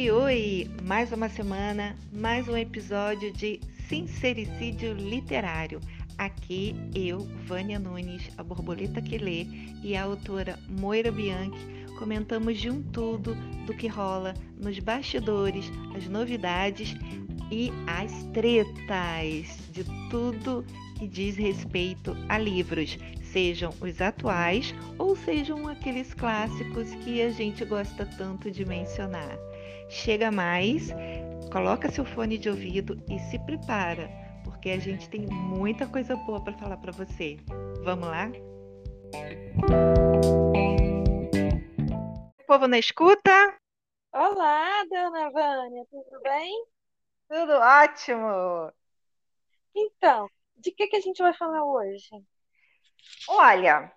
Oi, oi! Mais uma semana, mais um episódio de Sincericídio Literário. Aqui eu, Vânia Nunes, a borboleta que lê, e a autora Moira Bianchi comentamos de um tudo do que rola nos bastidores, as novidades e as tretas de tudo que diz respeito a livros, sejam os atuais ou sejam aqueles clássicos que a gente gosta tanto de mencionar. Chega mais, coloca seu fone de ouvido e se prepara, porque a gente tem muita coisa boa para falar para você. Vamos lá? Povo na escuta? Olá, dona Vânia, tudo bem? Tudo ótimo! Então, de que que a gente vai falar hoje? Olha,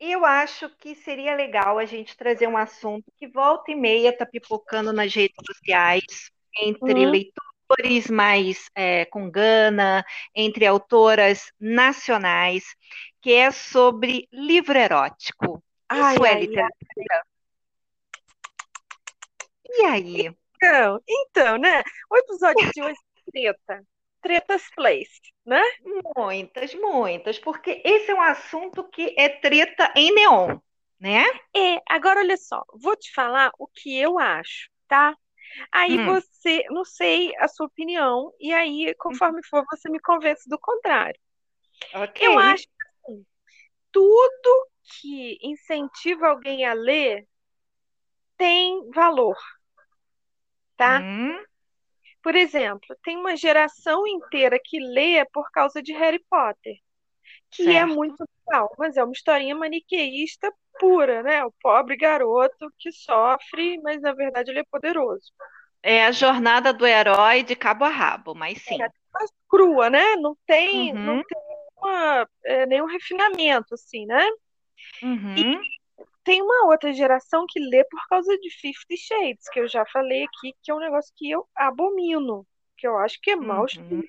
eu acho que seria legal a gente trazer um assunto que volta e meia está pipocando nas redes sociais, entre Hum, leitores mais é, com gana, entre autoras nacionais, que é sobre livro erótico. ai, Isso é ai, ai. literatura? E aí? Então, então, né? O episódio de hoje é treta. Tretas Place, né? Muitas, muitas, porque esse é um assunto que é treta em neon, né? É, agora olha só, vou te falar o que eu acho, tá? Aí Hum, você, não sei a sua opinião, e aí, conforme for, você me convence do contrário. ok. Eu acho que assim, tudo que incentiva alguém a ler tem valor, tá? Hum, Por exemplo, tem uma geração inteira que lê por causa de Harry Potter, que é certo. muito legal, mas é uma historinha maniqueísta pura, né? O pobre garoto que sofre, mas na verdade ele é poderoso. É a jornada do herói de cabo a rabo, mas É sim. quase crua, né? Não tem, não Uhum, tem uma, é, nenhum refinamento, assim, né? E uhum, tem uma outra geração que lê por causa de Fifty Shades, que eu já falei aqui, que é um negócio que eu abomino, que eu acho que é mau uhum,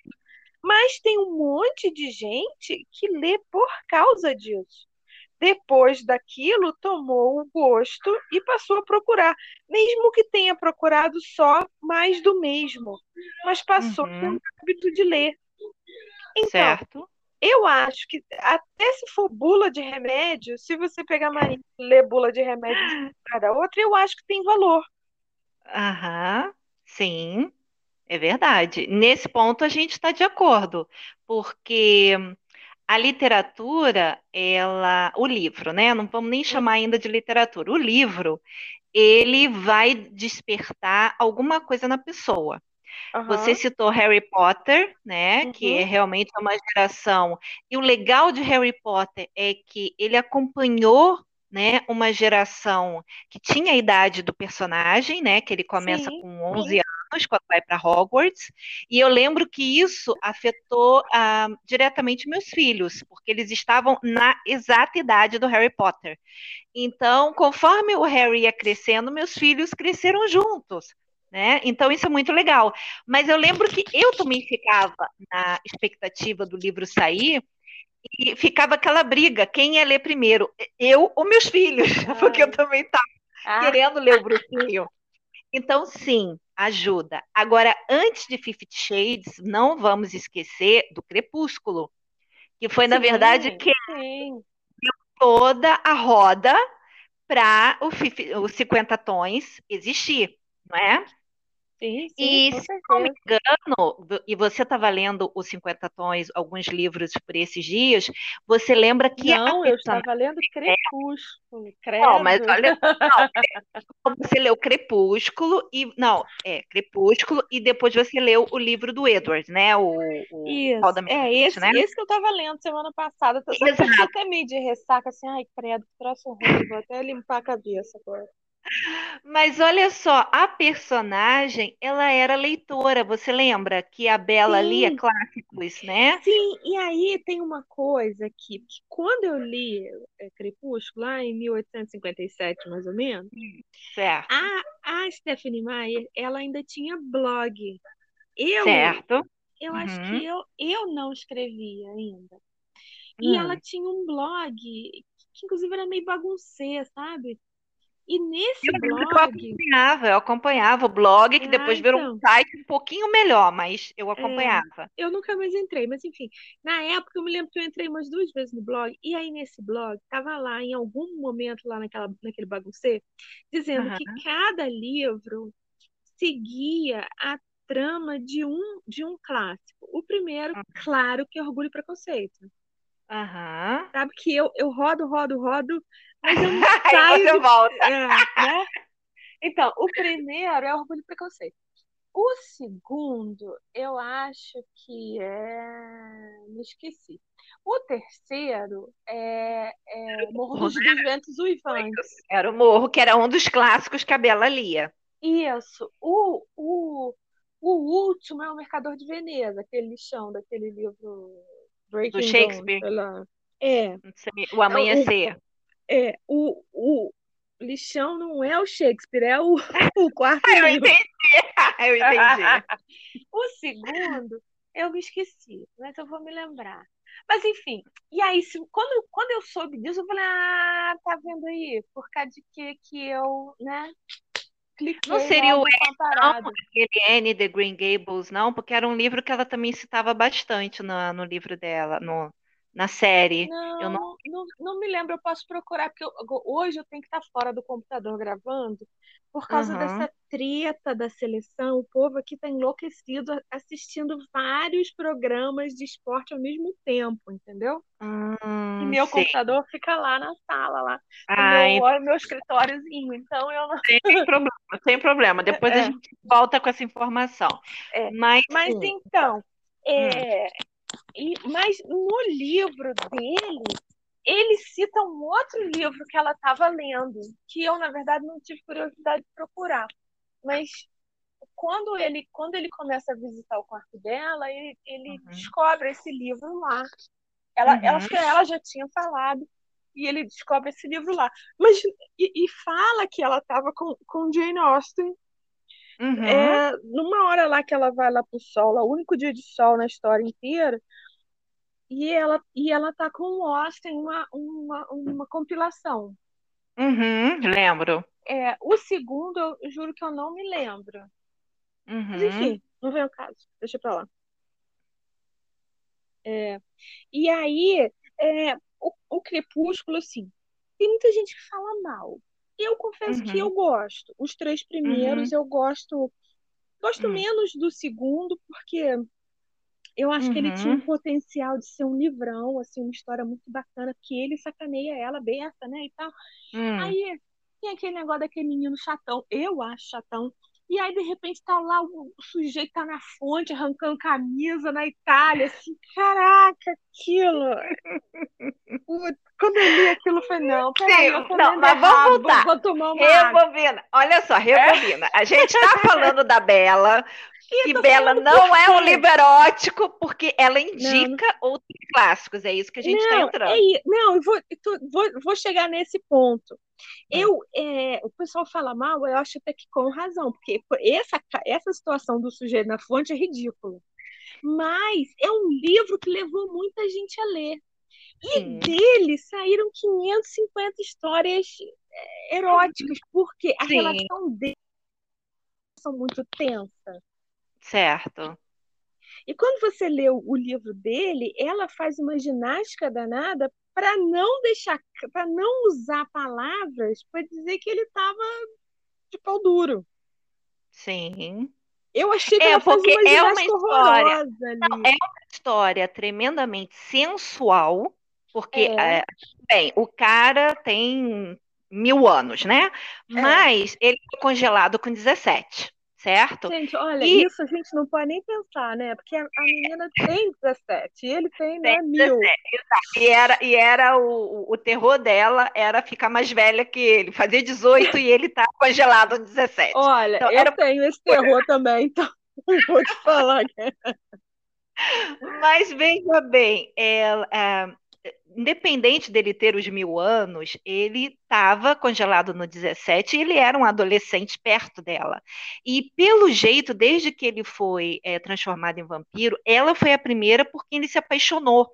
Mas tem um monte de gente que lê por causa disso. Depois daquilo, tomou o gosto e passou a procurar, mesmo que tenha procurado só mais do mesmo, mas passou a ter o uhum, hábito de ler. Então, certo. Eu acho que até se for bula de remédio, se você pegar mania e ler bula de remédio cada outra, eu acho que tem valor. Aham, sim, é verdade. Nesse ponto a gente está de acordo, porque a literatura, ela, o livro, né? Não vamos nem chamar ainda de literatura. O livro, ele vai despertar alguma coisa na pessoa. Você Aham, citou Harry Potter, né? Que é uhum, realmente uma geração. E o legal de Harry Potter é que ele acompanhou, né, uma geração que tinha a idade do personagem, né? Que ele começa sim, com 11 anos quando vai para Hogwarts. E eu lembro que isso afetou ah, diretamente meus filhos, porque eles estavam na exata idade do Harry Potter. Então, conforme o Harry ia crescendo, meus filhos cresceram juntos, né? Então, isso é muito legal. Mas eu lembro que eu também ficava na expectativa do livro sair e ficava aquela briga, quem ia ler primeiro, eu ou meus filhos, porque eu também estava ah, querendo ler o Bruxinho. Então, sim, ajuda. Agora, antes de Fifty Shades, não vamos esquecer do Crepúsculo, que foi, na verdade, sim, que sim. toda a roda para os 50 tons existir, não é? Sim, sim, E se não me engano, e você estava lendo os 50 tons, alguns livros por esses dias, você lembra que a Não, eu estava lendo Crepúsculo, Não, mas credo. olha, não, você leu Crepúsculo e. Não, é, Crepúsculo, e depois você leu o livro do Edward, né? O, o Isso, da é esse, né? esse que eu estava lendo semana passada. Só que eu até meio de ressaca, assim, ai, credo, troço ruim, vou até limpar a cabeça agora. Mas olha só, a personagem, ela era leitora. Você lembra que a Bela lia Sim, clássicos, né? sim, e aí tem uma coisa aqui, que quando eu li é, Crepúsculo, lá em 1857, mais ou menos, Certo, a, a Stephenie Meyer, ela ainda tinha blog. Eu, certo. eu acho que Uhum, eu, eu não escrevia ainda. E ela hum, tinha um blog que, inclusive, era meio bagunceiro, sabe? E nesse Eu que eu blog, acompanhava, eu acompanhava o blog, que ah, depois virou um então, site um pouquinho melhor, mas eu é, acompanhava. eu nunca mais entrei, mas enfim, na época eu me lembro que eu entrei umas duas vezes no blog, e aí nesse blog, tava lá em algum momento lá naquela, naquele bagunceiro, dizendo que cada livro seguia a trama de um, de um clássico. O primeiro, claro, que é Orgulho e Preconceito. aham. Sabe que eu, eu rodo, rodo, rodo, mas eu não Aí saio você de. volta. É, né? Então, o primeiro é Orgulho e Preconceito. O segundo, eu acho que é. Me esqueci. O terceiro é, é Morro dos, Ventos Uivantes. Era o Morro, que era um dos clássicos que a Bela lia, Isso. O, o, o último é O Mercador de Veneza, aquele lixão daquele livro do Breaking Dawn, Shakespeare, lá. É, O é o, Amanhecer. É, o, o lixão não é o Shakespeare, é o, o quarto Eu livro. entendi, eu entendi. O segundo, eu me esqueci, mas eu vou me lembrar. Mas enfim, e aí, se, quando, quando eu soube disso, eu falei, ah, tá vendo aí? Por causa de que que eu, né, Não cliquei seria o não, parada. aquele Anne the Green Gables, não, porque era um livro que ela também citava bastante no, no livro dela, no, na série. Eu Não, não. não, não, não me lembro, eu posso procurar, porque eu- eu- hoje eu tenho que estar fora do computador gravando, por causa Aham. dessa treta da seleção. O povo aqui está enlouquecido a- assistindo vários programas de esporte ao mesmo tempo, entendeu? E Hum, meu sei. computador fica lá na sala, lá no Ai, meu, meu escritóriozinho, então eu não. sem problema, sem problema. Depois a É, gente volta com essa informação. é. Mas Mas sim. então, Hum, é, e, mas no livro dele, ele cita um outro livro que ela estava lendo, que eu, na verdade, não tive curiosidade de procurar. Mas quando ele, quando ele começa a visitar o quarto dela, ele, ele uhum, descobre esse livro lá. Ela, ela, uhum, acho que ela já tinha falado, e ele descobre esse livro lá. Mas, e, e fala que ela estava com, com Jane Austen. Uhum, É, numa hora lá que ela vai lá pro sol, lá, o único dia de sol na história inteira, e ela, e ela tá com o Austen uma, uma, uma compilação. uhum, lembro. É, o segundo, eu juro que eu não me lembro. Mas Uhum, enfim, não vem ao caso, deixa pra lá. É, e aí, é, o, o Crepúsculo, assim, tem muita gente que fala mal. Eu confesso que eu uhum, gosto. Os três primeiros uhum, eu gosto, gosto uhum, menos do segundo, porque eu acho que ele tinha um uhum, potencial de ser um livrão, assim, uma história muito bacana, que ele sacaneia ela, besta, né, e tal. uhum. Aí tem aquele negócio daquele menino chatão, eu acho chatão. E aí, de repente, tá lá, o, sujeito tá na fonte, arrancando camisa na Itália, assim, caraca, aquilo. Quando eu li aquilo, eu falei, não, peraí, eu tô não, mas vamos errado, vou, voltar. vou tomar uma. Rebobina. Olha só, É? rebobina. A gente está falando da Bela, E Bela não é um quê? livro erótico, porque ela Não, indica outros clássicos. É isso que a gente está não, é entrando. isso. Não, eu vou, vou, vou chegar nesse ponto. Hum, Eu, é, o pessoal fala mal, eu acho até que com razão, porque essa, essa situação do sujeito na fonte é ridícula. Mas é um livro que levou muita gente a ler. E dele saíram 550 histórias é, eróticas, porque a sim, relação deles são muito tensa. certo. E quando você lê o livro dele, ela faz uma ginástica danada para não deixar, para não usar palavras para dizer que ele estava de pau duro. Sim. Eu achei que É, ela porque uma é uma história. Não, é uma história tremendamente sensual, porque, É, é, bem, o cara tem mil anos, né? é. Mas ele foi congelado com 17, certo? Gente, olha, E isso a gente não pode nem pensar, né? Porque a, a menina tem 17 e ele tem, tem né, mil. 17, exato. E era, e era o, o terror dela era ficar mais velha que ele, fazer 18 e ele tá congelado com 17. Olha, Então, eu era tenho esse terror também, então não vou te falar. que- Mas veja bem, é, é, independente dele ter os mil anos, ele estava congelado no 17 e ele era um adolescente perto dela. E pelo jeito, desde que ele foi é, transformado em vampiro, ela foi a primeira por quem ele se apaixonou.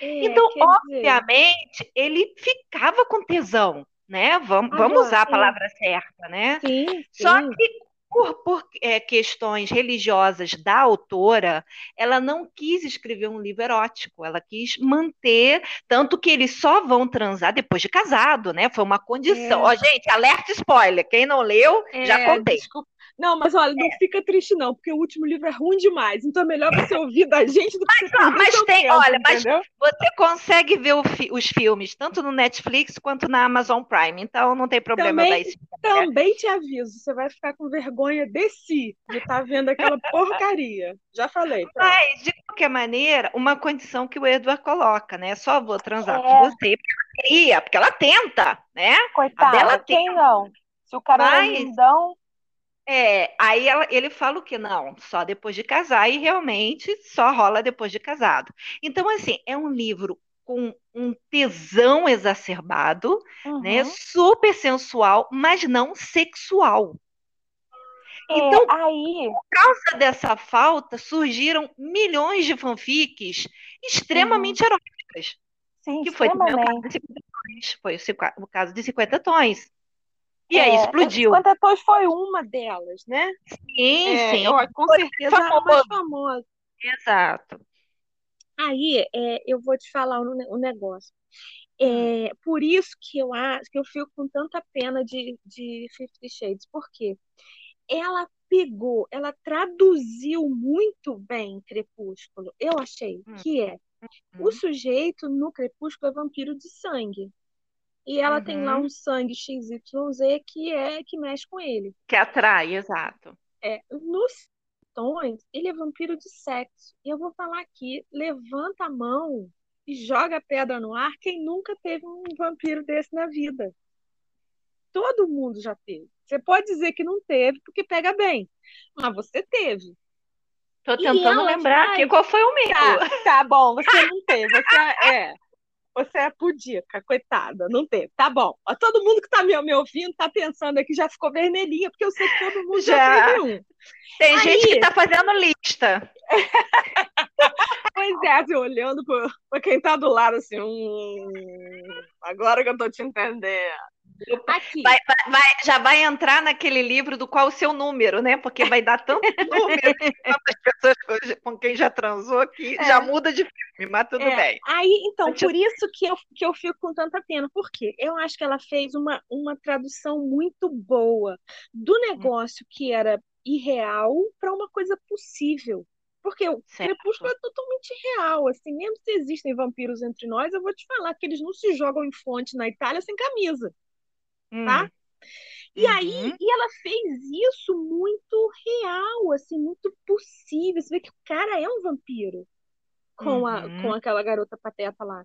É, Então, quer dizer, obviamente, ele ficava com tesão. né? Vamos, vamos usar a palavra certa, né? Sim, sim. Só que por, por é, questões religiosas da autora, ela não quis escrever um livro erótico, ela quis manter, tanto que eles só vão transar depois de casado, né? Foi uma condição. É. Ó, gente, alerta spoiler, quem não leu, já É, contei. desculpa. Não, mas olha, não fica triste não, porque o último livro é ruim demais. Então é melhor você ouvir da gente do que você perder mas tem- tempo, olha, mas-? Você consegue ver fi- os filmes, tanto no Netflix quanto na Amazon Prime, então não tem problema Também- dar esse Também te aviso, você vai ficar com vergonha de si, de estar vendo aquela porcaria. Já falei. pronto. Mas, de qualquer maneira, uma condição que o Edward coloca, né? Só vou transar É. com você porque ela queria, porque ela tenta, né? Coitada, dela quem não? Se o cara Mas- é lindão, É, aí ela- ele fala o que não, só depois de casar, e realmente só rola depois de casado. Então, assim, é um livro com um tesão exacerbado, né? uhum. Super sensual, mas não sexual. É, Então, aí, Por causa dessa falta, surgiram milhões de fanfics extremamente eróticas, sim, que foi o caso de 50 tons, foi o caso de 50 tons. E aí É, explodiu. 50 Tons foi uma delas, né? Sim, É, sim, eu- com Foi certeza a mais famosa. exato. Aí, é, eu vou te falar um, um negócio. É, por isso que eu acho que eu fico com tanta pena de, de Fifty Shades. Por quê? Ela pegou, ela traduziu muito bem Crepúsculo. Eu achei Hum. que é. O Hum. sujeito no Crepúsculo é vampiro de sangue. E ela tem lá Uhum. um sangue XYZ que é que mexe com ele. Que atrai, exato. É, nos tons, ele é vampiro de sexo. E eu vou falar aqui, levanta a mão e joga a pedra no ar quem nunca teve um vampiro desse na vida. Todo mundo já teve. Você pode dizer que não teve porque pega bem, mas você teve. Tô tentando lembrar faz- aqui qual foi o meu. Tá, tá bom, você não teve. Você é, você é pudica, coitada, não teve. Tá bom. Todo mundo que tá me, me ouvindo tá pensando aqui já ficou vermelhinha, porque eu sei que todo mundo já, Já. teve um. Tem Aí- gente que tá fazendo lista. Pois é, assim, olhando para quem tá do lado, assim, hum, agora que eu tô te entendendo. Aqui, Vai, vai- vai- já vai entrar naquele livro do qual o seu número, né? Porque vai dar tanto número quantas pessoas com- quem já transou que É. já muda de filme, mas tudo É, bem. Aí, então, eu- por isso que eu, que eu fico com tanta pena. Por quê? Eu acho que ela fez uma, uma tradução muito boa do negócio que era irreal para uma coisa possível. Porque o Certo. Crepúsculo é totalmente real, assim, mesmo se existem vampiros entre nós, eu vou te falar que eles não se jogam em fonte na Itália sem camisa. Tá? Hum. E aí, Uhum. e ela fez isso muito real, assim, muito possível. Você vê que o cara é um vampiro com, a, Uhum. com aquela garota pateta lá.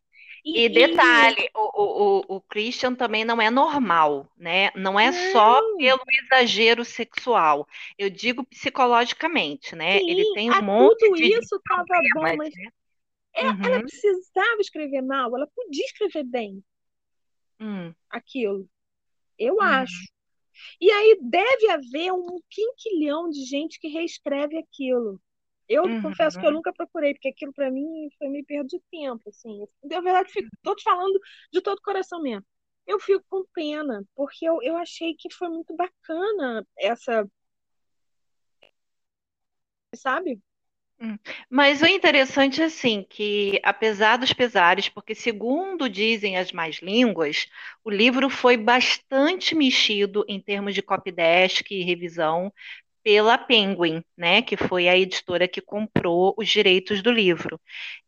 E detalhe, o, o, o- o Christian também não é normal, né? Não é só Não. pelo exagero sexual. Eu digo psicologicamente, né? Ele Sim, tem a um monte tudo de isso estava bom, mas né? ela, ela Uhum. precisava escrever mal, ela podia escrever bem Hum. aquilo. Eu Uhum. acho. E aí deve haver um quinquilhão de gente que reescreve aquilo. Eu Uhum. confesso que eu nunca procurei, porque aquilo para mim foi meio perda de tempo, assim. Na verdade, fico, tô te falando de todo o coração mesmo. Eu fico com pena, porque eu, eu achei que foi muito bacana essa. Sabe? Mas o interessante é assim, que apesar dos pesares, porque segundo dizem as más línguas, o livro foi bastante mexido em termos de copydesk e revisão pela Penguin, né, que foi a editora que comprou os direitos do livro.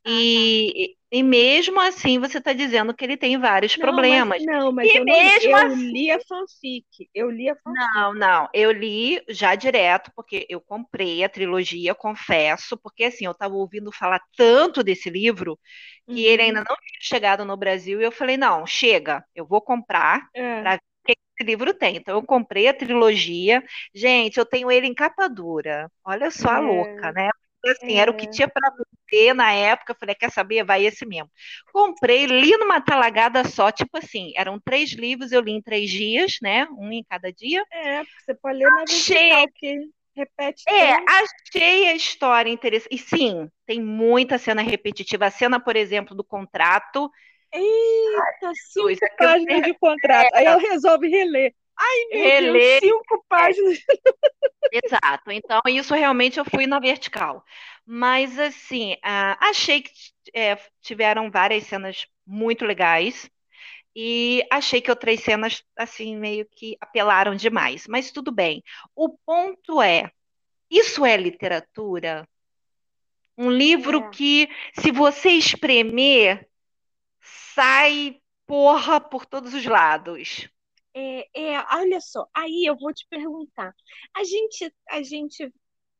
E, e mesmo assim você está dizendo que ele tem vários Não, problemas. mas, não, mas E eu, não, mesmo eu assim- li a fanfic. Eu li a fanfic. Não, não, eu li já direto, porque eu comprei a trilogia, confesso, porque assim, eu estava ouvindo falar tanto desse livro que ele Uhum. ainda não tinha chegado no Brasil, e eu falei, não, chega, eu vou comprar É. pra o que esse livro tem. Então eu comprei a trilogia. Gente, eu tenho ele em capa dura. Olha só a É. louca, né? Porque, Assim, era o que É. tinha para vender na época. Eu falei, quer saber? Vai esse mesmo. Comprei, li numa talagada só, tipo assim, eram três livros, eu li em três dias, né? Um em cada dia. É, você pode ler na vertical, porque repete É, achei a história interessante. E sim, tem muita cena repetitiva. A cena, por exemplo, do contrato Eita, cinco Dois, aquilo páginas de contrato. Aí ela resolve reler. Ai, meu. Deus, cinco páginas. Exato. Então, isso realmente eu fui na vertical. Mas, assim, ah, achei que é, tiveram várias cenas muito legais. E achei que outras cenas, assim, meio que apelaram demais. Mas tudo bem. O ponto é: isso é literatura? Um livro É. que, se você espremer, sai porra por todos os lados. É, é, olha só, aí eu vou te perguntar. A gente, a gente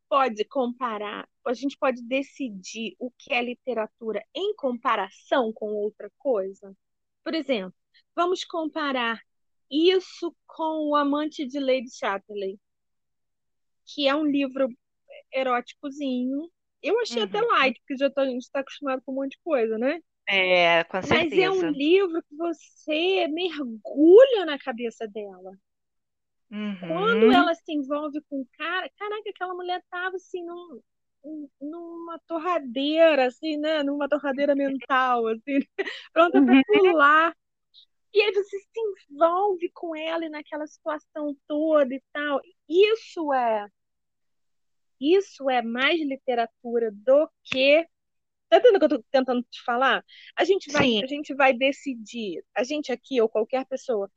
pode comparar, a gente pode decidir o que é literatura em comparação com outra coisa? Por exemplo, vamos comparar isso com O Amante de Lady Chatterley, que é um livro eróticozinho. Eu achei até Uhum. light, porque já tá- a gente está acostumado com um monte de coisa, né? É, com Mas é um certeza. livro que você mergulha na cabeça dela. Quando Uhum. ela se envolve com o cara, caraca, aquela mulher tava assim num, num- numa torradeira, assim, né? Numa torradeira mental, assim, pronta para Uhum. pular. E aí você se envolve com ela e naquela situação toda e tal. Isso é, isso é mais literatura do que Tá entendendo o que eu tô tentando te falar? A gente vai, Sim. a gente vai decidir, a gente aqui ou qualquer pessoa,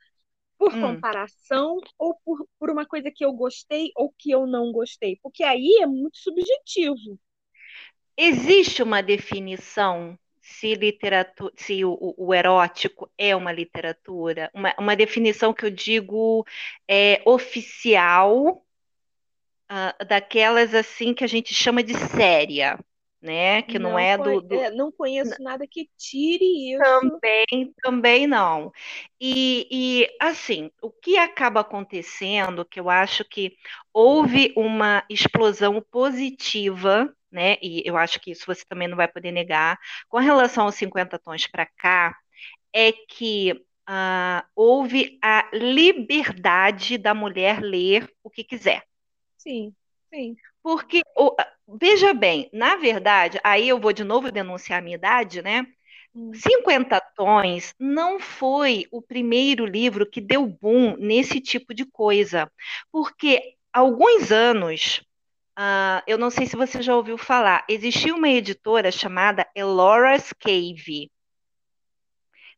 por Hum. comparação ou por, por uma coisa que eu gostei ou que eu não gostei. Porque aí é muito subjetivo. Existe uma definição se literatura, se o, o- erótico é uma literatura, uma, uma definição que eu digo é oficial, ah, daquelas assim que a gente chama de séria, né? Que não, é conhe- do, do- é, não conheço nada que tire isso. Também, também não. E, e, assim, o que acaba acontecendo, que eu acho que houve uma explosão positiva, né? E eu acho que isso você também não vai poder negar, com relação aos 50 tons para cá, é que ah, houve a liberdade da mulher ler o que quiser. Sim, sim. Porque, o- veja bem, na verdade, aí eu vou de novo denunciar a minha idade, né? Hum. 50 Tons não foi o primeiro livro que deu boom nesse tipo de coisa. Porque há alguns anos, ah, eu não sei se você já ouviu falar, existia uma editora chamada Elora's Cave,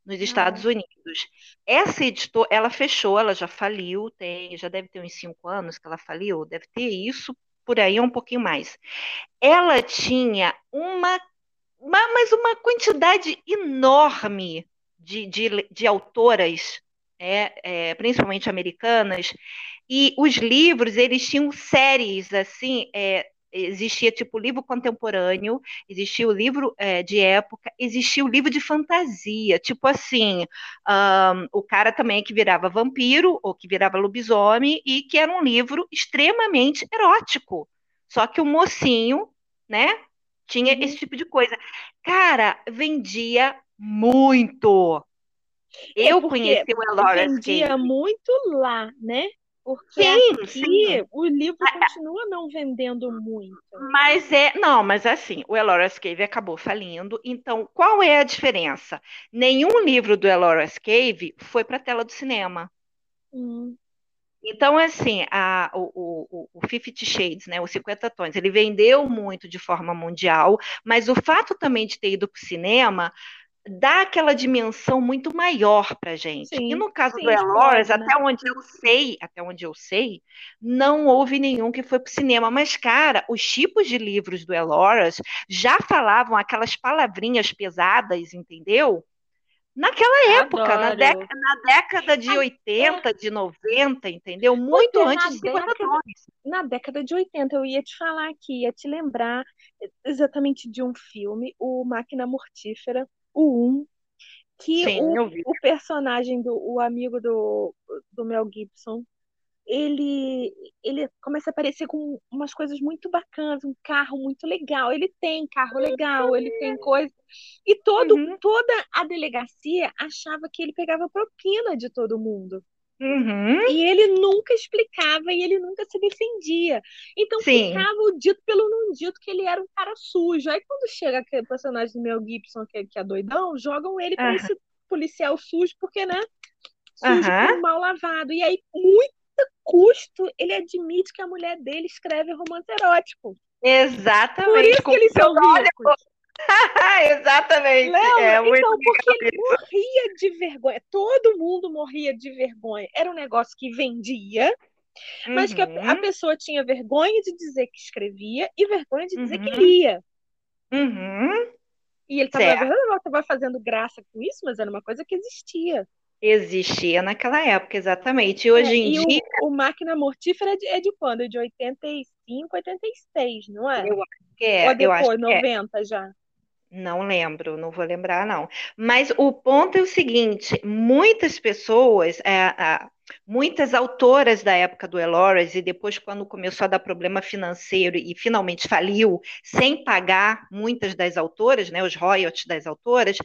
nos Estados Unidos. Essa editora, ela fechou, ela já faliu, tem, já deve ter uns cinco anos que ela faliu, deve ter isso por aí um pouquinho mais. Ela tinha uma, mas uma quantidade enorme de, de, de autoras, é, é, principalmente americanas, e os livros, eles tinham séries, assim, é, existia tipo livro contemporâneo, existia o livro é, de época, existia o livro de fantasia, tipo assim, um, o cara também que virava vampiro ou que virava lobisomem e que era um livro extremamente erótico. Só que o mocinho, né, tinha Uhum. esse tipo de coisa. Cara, vendia muito. É, Eu porque conheci o Elora vendia muito lá, né? Porque Sim, aqui sim. o livro continua não vendendo muito. Mas é, não, mas assim, o Elora's Cave acabou falindo. Então, qual é a diferença? Nenhum livro do Elora's Cave foi para a tela do cinema. Hum, Então, assim, a, o, o, o Fifty Shades, né, os 50 tons, ele vendeu muito de forma mundial, mas o fato também de ter ido para o cinema dá aquela dimensão muito maior para gente. Sim, e no caso sim, do Eloras, explode, né? até onde eu sei, até onde eu sei, não houve nenhum que foi para o cinema. Mas, cara, os tipos de livros do Eloras já falavam aquelas palavrinhas pesadas, entendeu? Naquela época, na, década, na década de Ah, 80, de 90, entendeu? Muito é, antes na de 50 década- tons. Na década de 80, eu ia te falar aqui, ia te lembrar exatamente de um filme, o Máquina Mortífera, o 1, que Sim, o, o personagem do o amigo do, do Mel Gibson, ele, ele começa a aparecer com umas coisas muito bacanas, um carro muito legal. Ele tem carro legal, ele tem coisa. E todo, Uhum. toda a delegacia achava que ele pegava propina de todo mundo. Uhum. E ele nunca explicava e ele nunca se defendia. Então Sim. ficava o dito pelo não dito que ele era um cara sujo. Aí quando chega aquele personagem do Mel Gibson, que, que é doidão, jogam ele para Aham. esse policial sujo, porque, né? Sujo por mal lavado. E aí, muito custo, ele admite que a mulher dele escreve romance erótico. Por Exatamente. isso com que eles são ricos. Exatamente. Lembra? É muito então, porque legal ele morria de vergonha. Todo mundo morria de vergonha. Era um negócio que vendia, mas que a, a Uhum, pessoa tinha vergonha de dizer que escrevia e vergonha de dizer que uhum, lia. uhum. E ele estava fazendo graça com isso, mas era uma coisa que existia. Existia naquela época, exatamente. E É, hoje em e o, dia, o Máquina Mortífera é de, é de quando? É de 85, 86, não é? eu acho que Ou é, é eu acho depois, que é. 90 já? Não lembro, não vou lembrar, não. Mas o ponto é o seguinte: muitas pessoas, é, a- muitas autoras da época do Elores, e depois, quando começou a dar problema financeiro e finalmente faliu, sem pagar muitas das autoras, né, os royalties das autoras,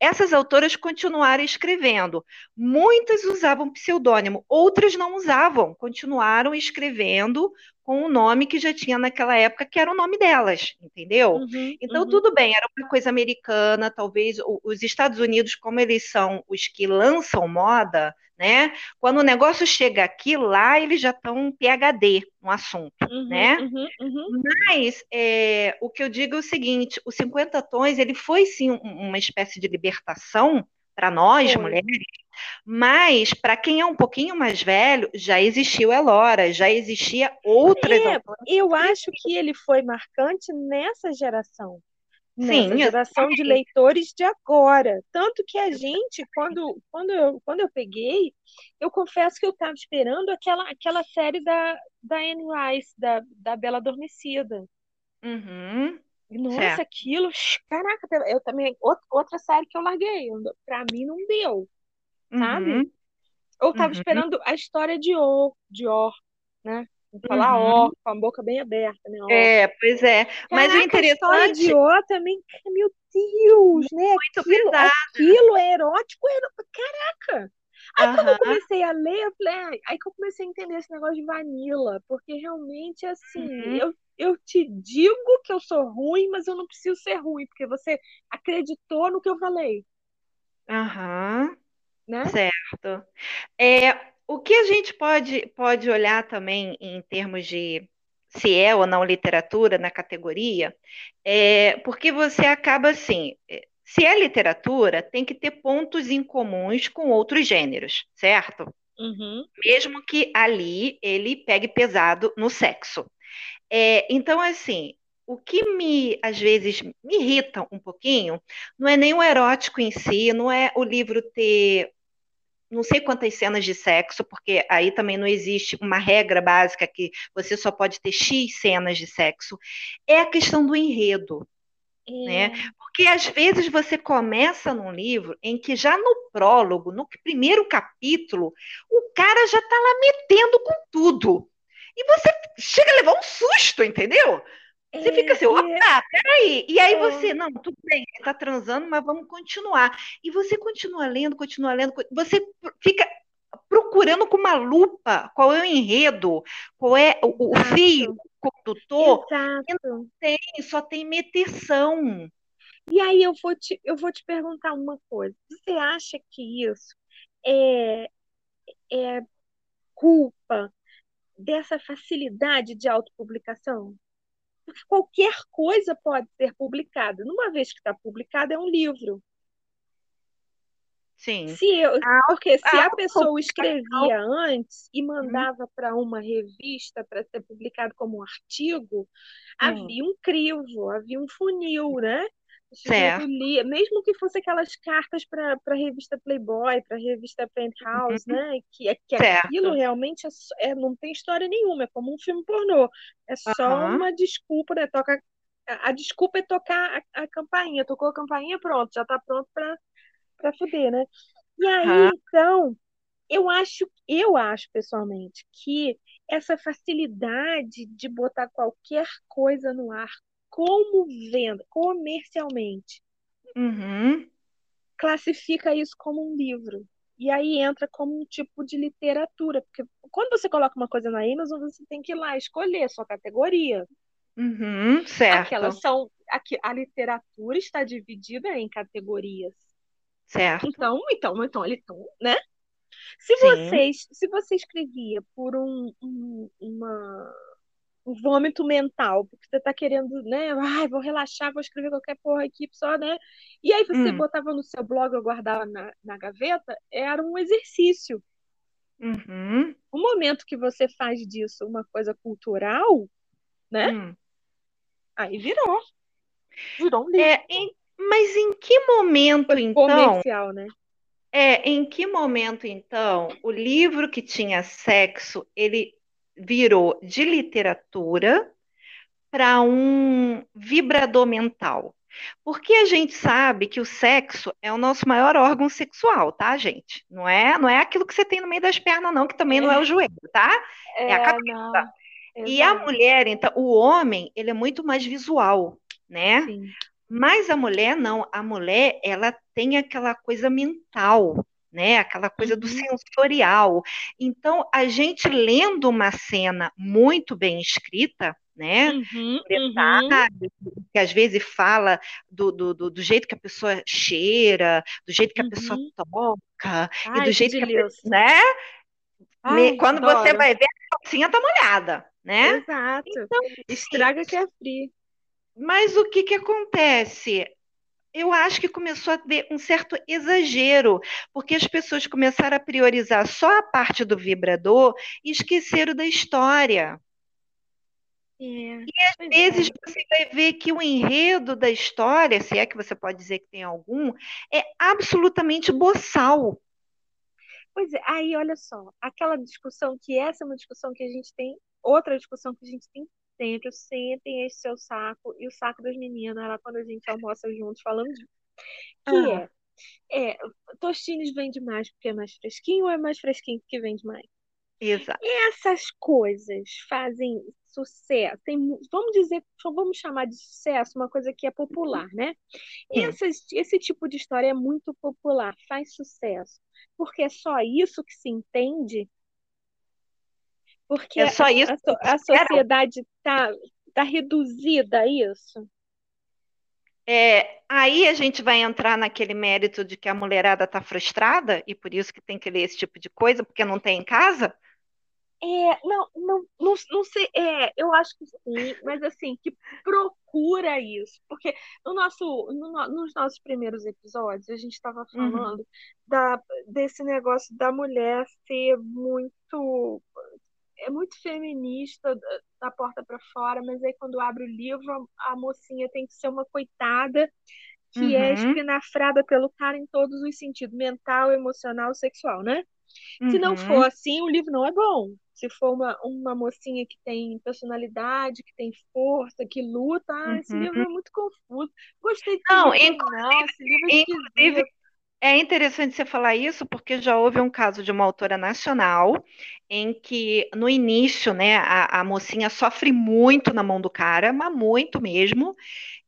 essas autoras continuaram escrevendo. Muitas usavam pseudônimo, outras não usavam, continuaram escrevendo com o nome que já tinha naquela época, que era o nome delas, entendeu? Uhum, Então, uhum. tudo bem, era uma coisa americana, talvez os Estados Unidos, como eles são os que lançam moda, né? Quando o negócio chega aqui, lá eles já estão PhD no assunto, Uhum, né? uhum, uhum. Mas é, o que eu digo é o seguinte: o 50 Tons ele foi sim um- uma espécie de libertação para nós, Foi. mulheres, mas para quem é um pouquinho mais velho, já existiu Elora, já existia outras É, eu acho que ele foi marcante nessa geração. Nessa Sim, geração de leitores de agora. Tanto que a gente, quando, quando, eu, quando eu peguei, eu confesso que eu estava esperando aquela, aquela série da, da Anne Rice, da, da Bela Adormecida. Uhum, Nossa, certo. aquilo, caraca, eu também, outra, série que eu larguei, pra mim não deu, sabe? Uhum, Eu tava uhum, esperando a história de Or, de Or, né? Vou falar uhum. Or, com a boca bem aberta, né? É, pois é. Mas o Caraca, a história de interessante, Ó também, meu Deus, né? muito Aquilo, pesado. aquilo é erótico, ero- caraca. Aí quando eu comecei a ler, eu falei, aí que eu comecei a entender esse negócio de vanilla, porque realmente, assim, uhum, eu, eu te digo que eu sou ruim, mas eu não preciso ser ruim, porque você acreditou no que eu falei, aham, né? certo. É, o que a gente pode, pode olhar também em termos de se é ou não literatura na categoria, é porque você acaba assim, é, se é literatura, tem que ter pontos em comuns com outros gêneros, certo? Uhum. Mesmo que ali ele pegue pesado no sexo. É, então, assim, o que me, às vezes, me irrita um pouquinho, não é nem o erótico em si, não é o livro ter não sei quantas cenas de sexo, porque aí também não existe uma regra básica que você só pode ter X cenas de sexo, é a questão do enredo, né? É, Porque às vezes você começa num livro em que já no prólogo, no primeiro capítulo, o cara já tá lá metendo com tudo. E você chega a levar um susto, entendeu? Você fica assim, é, opa, peraí. E aí é, você, não, tudo bem, ele tá transando, mas vamos continuar. E você continua lendo, continua lendo, você fica procurando com uma lupa qual é o enredo, qual é o, o fio condutor, não tem, só tem meteção. E aí eu vou te, eu vou te perguntar uma coisa. Você acha que isso é, é culpa dessa facilidade de autopublicação? Porque qualquer coisa pode ser publicada. Numa vez que está publicado, é um livro. Sim. Se eu, A, porque se a a pessoa escrevia antes e Hum, mandava para uma revista para ser publicado como um artigo, hum, havia um crivo, havia um funil, né? Certo. lia, mesmo que fosse aquelas cartas para a revista Playboy, para a revista Penthouse, Uhum, né? Que, que aquilo realmente é, é- não tem história nenhuma, é como um filme pornô. É só Aham, uma desculpa, né? Toca, a, a desculpa é tocar a, a campainha. Tocou a campainha, pronto, já está pronto para para fuder, né? E aí, aham, então, eu acho, eu acho pessoalmente que essa facilidade de botar qualquer coisa no ar como venda, comercialmente, uhum, classifica isso como um livro. E aí entra como um tipo de literatura, porque quando você coloca uma coisa na Amazon, você tem que ir lá escolher a sua categoria. uhum, Aquelas certo. são, aqui, a literatura está dividida em categorias. Certo. Então, então, então, ele então, né? Se Sim. vocês, se você escrevia por um, um, uma, um vômito mental, porque você tá querendo, né? Ai, vou relaxar, vou escrever qualquer porra aqui só, né? E aí você Hum. botava no seu blog ou guardava na, na gaveta, era um exercício. Uhum. O momento que você faz disso uma coisa cultural, né? Hum. Aí virou. Virou um livro É, em- mas em que momento, então, comercial, né? é, em que momento, então, o livro que tinha sexo, ele virou de literatura para um vibrador mental? Porque a gente sabe que o sexo é o nosso maior órgão sexual, tá, gente? Não é, não é aquilo que você tem no meio das pernas, não, que também não é o joelho, tá? É a cabeça. E a mulher, então, o homem, ele é muito mais visual, né? Sim. Mas a mulher não, a mulher ela tem aquela coisa mental, né? Aquela coisa do Uhum. sensorial. Então, a gente lendo uma cena muito bem escrita, né? Uhum, uhum. Detalhe, que às vezes fala do, do, do, do jeito que a pessoa cheira, do jeito que a pessoa Uhum. toca, e Ai, do que jeito que a pessoa, né? Ai, Quando você adoro. vai ver, a calcinha tá molhada, né? Exato. Então, Estraga que é free. Mas o que que acontece? Eu acho que começou a ter um certo exagero, porque as pessoas começaram a priorizar só a parte do vibrador e esqueceram da história. É, Às pois vezes é. você vai ver que o enredo da história, se é que você pode dizer que tem algum, é absolutamente boçal. Pois é, aí olha só, aquela discussão que essa é uma discussão que a gente tem, outra discussão que a gente tem sempre, sempre enche seu saco e o saco das meninas lá quando a gente almoça juntos falando disso. Que Ah. é, é, Tostines vende mais porque é mais fresquinho ou é mais fresquinho porque vende mais? Exato. Essas coisas fazem sucesso. Tem, vamos dizer, vamos chamar de sucesso uma coisa que é popular, né? Sim. Essas, esse tipo de história é muito popular, faz sucesso. Porque é só isso que se entende? Porque É só a, isso a, a sociedade está tá reduzida a isso? É, aí a gente vai entrar naquele mérito de que a mulherada está frustrada e por isso que tem que ler esse tipo de coisa, porque não tem em casa? É, não, não, não, não sei, é, eu acho que sim, mas assim, que procura isso, porque no nosso, no no- nos nossos primeiros episódios, a gente estava Uhum. falando da, desse negócio da mulher ser muito, é muito feminista da, porta para fora, mas aí quando abre o livro, a, mocinha tem que ser uma coitada que é Uhum, espinafrada pelo cara em todos os sentidos, mental, emocional, sexual, né? Se não for uhum. assim, o livro não é bom. Se for uma, uma mocinha que tem personalidade, que tem força, que luta, ah, esse Uhum. livro é muito confuso. Gostei desse Não, livro, inclu- não, esse livro é inclusive. É interessante você falar isso, porque já houve um caso de uma autora nacional em que, no início, né, a, a mocinha sofre muito na mão do cara, mas muito mesmo,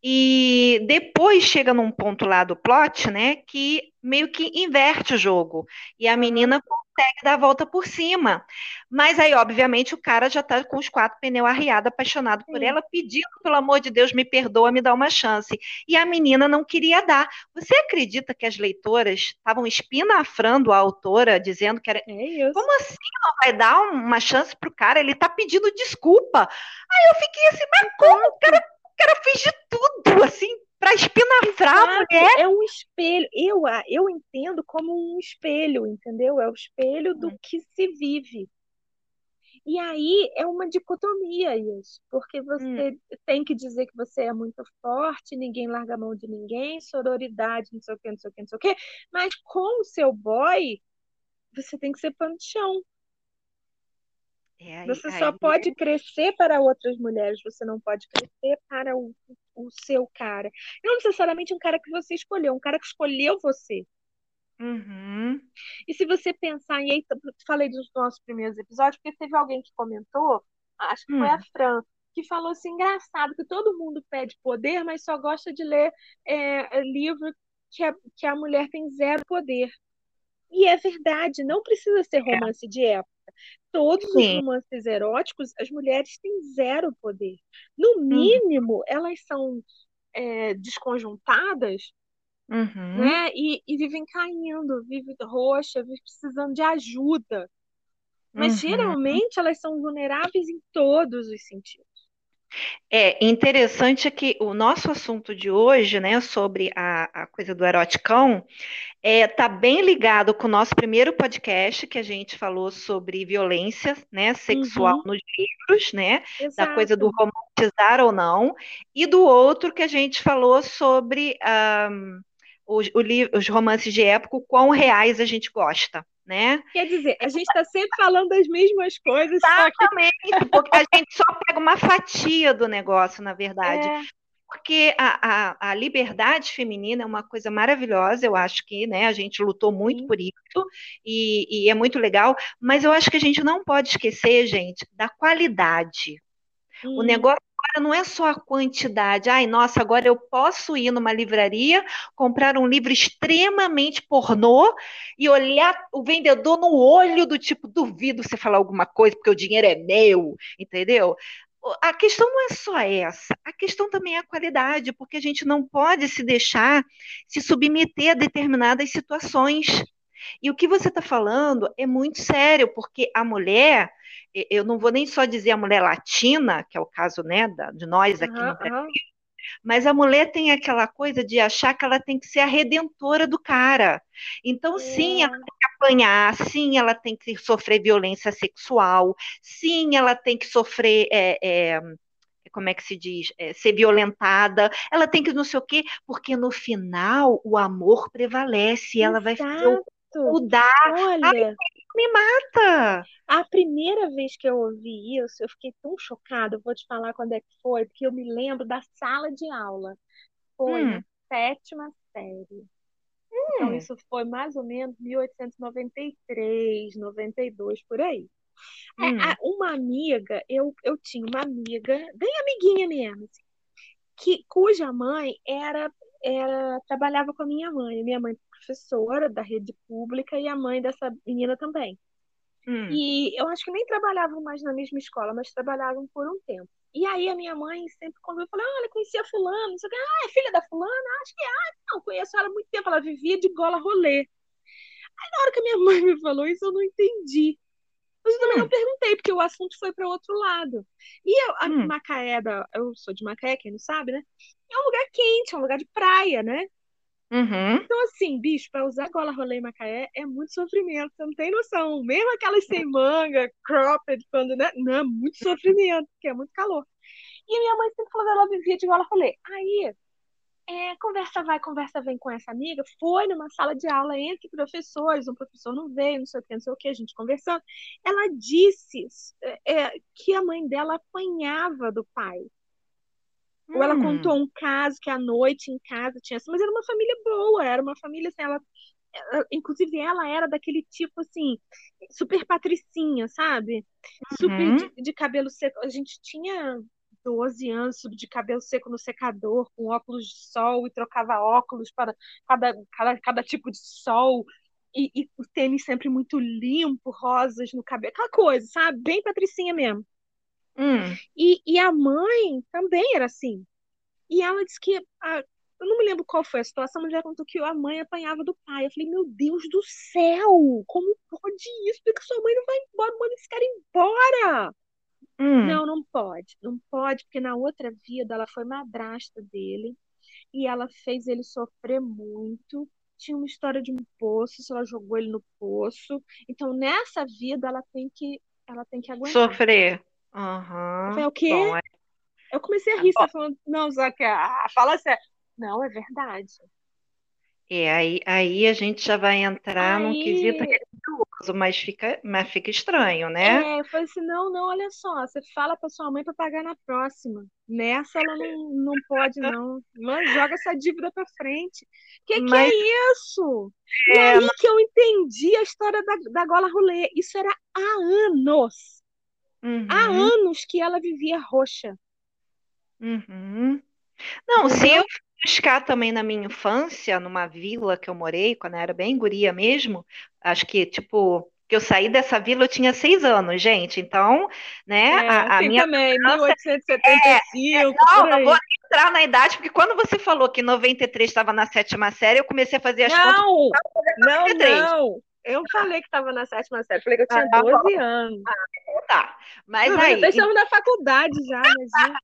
e depois chega num ponto lá do plot, né, que meio que inverte o jogo, e a menina consegue dar a volta por cima. Mas aí, obviamente, o cara já tá com os quatro pneus arriados, apaixonado por Sim. ela, pedindo, pelo amor de Deus, me perdoa, me dá uma chance. E a menina não queria dar. Você acredita que as leitoras estavam espinafrando a autora, dizendo que era. É isso. Como assim não vai dar uma chance pro cara? Ele tá pedindo desculpa. Aí eu fiquei assim, mas como? O cara, cara fez de tudo, assim, pra espinafrar a mulher. é um espelho. Eu, a- eu entendo como um espelho, entendeu? É o espelho do Hum. que se vive. E aí é uma dicotomia isso, porque Hum. você tem que dizer que você é muito forte, ninguém larga a mão de ninguém, sororidade, não sei o quê, não sei o quê, não sei o quê, mas com o seu boy, você tem que ser pano de chão. É, aí, Você só aí, pode crescer para outras mulheres, você não pode crescer para o, o seu cara. Não necessariamente um cara que você escolheu, um cara que escolheu você. Uhum, E se você pensar, e aí falei dos nossos primeiros episódios, porque teve alguém que comentou, acho que foi hum, a Fran, que falou assim, engraçado, que todo mundo pede poder, mas só gosta de ler é, é, livro que a, que a mulher tem zero poder. E é verdade, não precisa ser romance de época. Todos os sim, romances eróticos, as mulheres têm zero poder. No uhum, mínimo, elas são é, desconjuntadas Uhum. né? E, e vivem caindo, vivem roxa, vivem precisando de ajuda. Mas Uhum. geralmente elas são vulneráveis em todos os sentidos. É interessante que o nosso assunto de hoje, né, sobre a, a coisa do eroticão, é, tá bem ligado com o nosso primeiro podcast que a gente falou sobre violência, né, sexual Uhum. nos livros, né, da Exato. coisa do romantizar ou não, e do outro que a gente falou sobre ahm, os, os romances de época, o quão reais a gente gosta, né? Quer dizer, a gente está sempre falando das mesmas coisas, só que Exatamente, porque a gente só pega uma fatia do negócio, na verdade. é, Porque a, a, a liberdade feminina é uma coisa maravilhosa, eu acho que, né, a gente lutou muito Sim. por isso e, e é muito legal, mas eu acho que a gente não pode esquecer, gente, da qualidade. O hum, negócio agora não é só a quantidade. Ai, nossa, agora eu posso ir numa livraria, comprar um livro extremamente pornô e olhar o vendedor no olho do tipo, duvido você falar alguma coisa, porque o dinheiro é meu, entendeu? A questão não é só essa, a questão também é a qualidade, porque a gente não pode se deixar se submeter a determinadas situações. E o que você está falando é muito sério, porque a mulher, eu não vou nem só dizer a mulher latina, que é o caso, né, da- de nós aqui no aham, Brasil, aham. mas a mulher tem aquela coisa de achar que ela tem que ser a redentora do cara. Então, sim, ela É, tem que apanhar, sim, ela tem que sofrer violência sexual, sim, ela tem que sofrer. é, é, como é que se diz? É, ser violentada, ela tem que não sei o quê, porque no final o amor prevalece e ela vai fazer o mudar. Ai, Olha, me mata! a primeira vez que eu ouvi isso, eu fiquei tão chocada. Eu vou te falar quando é que foi, porque eu me lembro da sala de aula. Foi Hum, na sétima série. Então, hum, isso foi mais ou menos 1893, 92, por aí. É, hum, uma amiga, eu, eu tinha uma amiga, bem amiguinha mesmo, assim, que, cuja mãe era, era, trabalhava com a minha mãe. Minha mãe é professora da rede pública e a mãe dessa menina também. hum, E eu acho que nem trabalhavam mais na mesma escola, mas trabalhavam por um tempo. E aí a minha mãe sempre quando eu falei, olha, conhecia fulano, não sei o que, ah, é filha da fulana? Acho que é. Ah, não, conheço ela há muito tempo, ela vivia de gola rolê. Na hora que a minha mãe me falou isso, eu não entendi. Mas eu também não hum, perguntei, porque o assunto foi para outro lado. E eu, a hum. Macaé, da, eu sou de Macaé, quem não sabe, né? É um lugar quente, é um lugar de praia, né? Uhum. Então, assim, bicho, para usar gola rolê em Macaé é muito sofrimento, você não tem noção. Mesmo aquelas sem manga, cropped, quando, né? Não, é muito sofrimento, porque é muito calor. E minha mãe sempre falou que ela vivia de gola rolê. Aí, é, conversa vai, conversa vem com essa amiga, foi numa sala de aula entre professores, um professor não veio, não sei o que, não sei o que, a gente conversando. Ela disse é, é, que a mãe dela apanhava do pai. Ou ela Hum. contou um caso que à noite em casa tinha assim, mas era uma família boa, era uma família assim, ela, ela- inclusive ela era daquele tipo assim, super patricinha, sabe? Super Uhum. de, de cabelo seco. A gente tinha 12 anos de cabelo seco no secador, com óculos de sol e trocava óculos para cada, cada, cada tipo de sol. E, e o tênis sempre muito limpo, rosas no cabelo, aquela coisa, sabe? Bem patricinha mesmo. Hum. E, e a mãe também era assim. E ela disse que. a- eu não me lembro qual foi a situação, mas ela contou que a mãe apanhava do pai. Eu falei, meu Deus do céu! Como pode isso? Por que sua mãe não vai embora? Manda esse cara embora! Hum. Não, não pode. Não pode, porque na outra vida ela foi madrasta dele e ela fez ele sofrer muito. Tinha uma história de um poço, se ela jogou ele no poço. Então, nessa vida, ela tem que, ela tem que aguentar. Sofrer. Eu Aham. falei, o quê? Bom, é- Eu comecei a rir, você tá falando, não, Zaca, ah, fala sério. Não, é verdade. é, aí, aí a gente já vai entrar num quesito Mas fica, mas fica estranho, né? é, eu falei assim, não, não, olha só, você fala pra sua mãe pra pagar na próxima. Nessa ela não, não pode, não. Mas joga essa dívida pra frente. Que que é Mas isso? E é, aí que eu entendi a história da, da gola rolê. Isso era há anos. Há uhum, anos que ela vivia roxa. uhum. Não, se eu buscar também na minha infância, numa vila que eu morei, quando eu era bem guria mesmo, acho que tipo Porque eu saí dessa vila, eu tinha seis anos, gente. Então, né, É, a, a assim minha também, criança- 1875, Não, por não aí. vou entrar na idade, porque quando você falou que em 93 estava na sétima série, eu comecei a fazer as contas. Não, não, 93. não. Eu falei que estava na sétima série, falei que eu tinha Ah, 12 anos. Tá. Mas Não, aí, Nós estamos na faculdade já, imagina.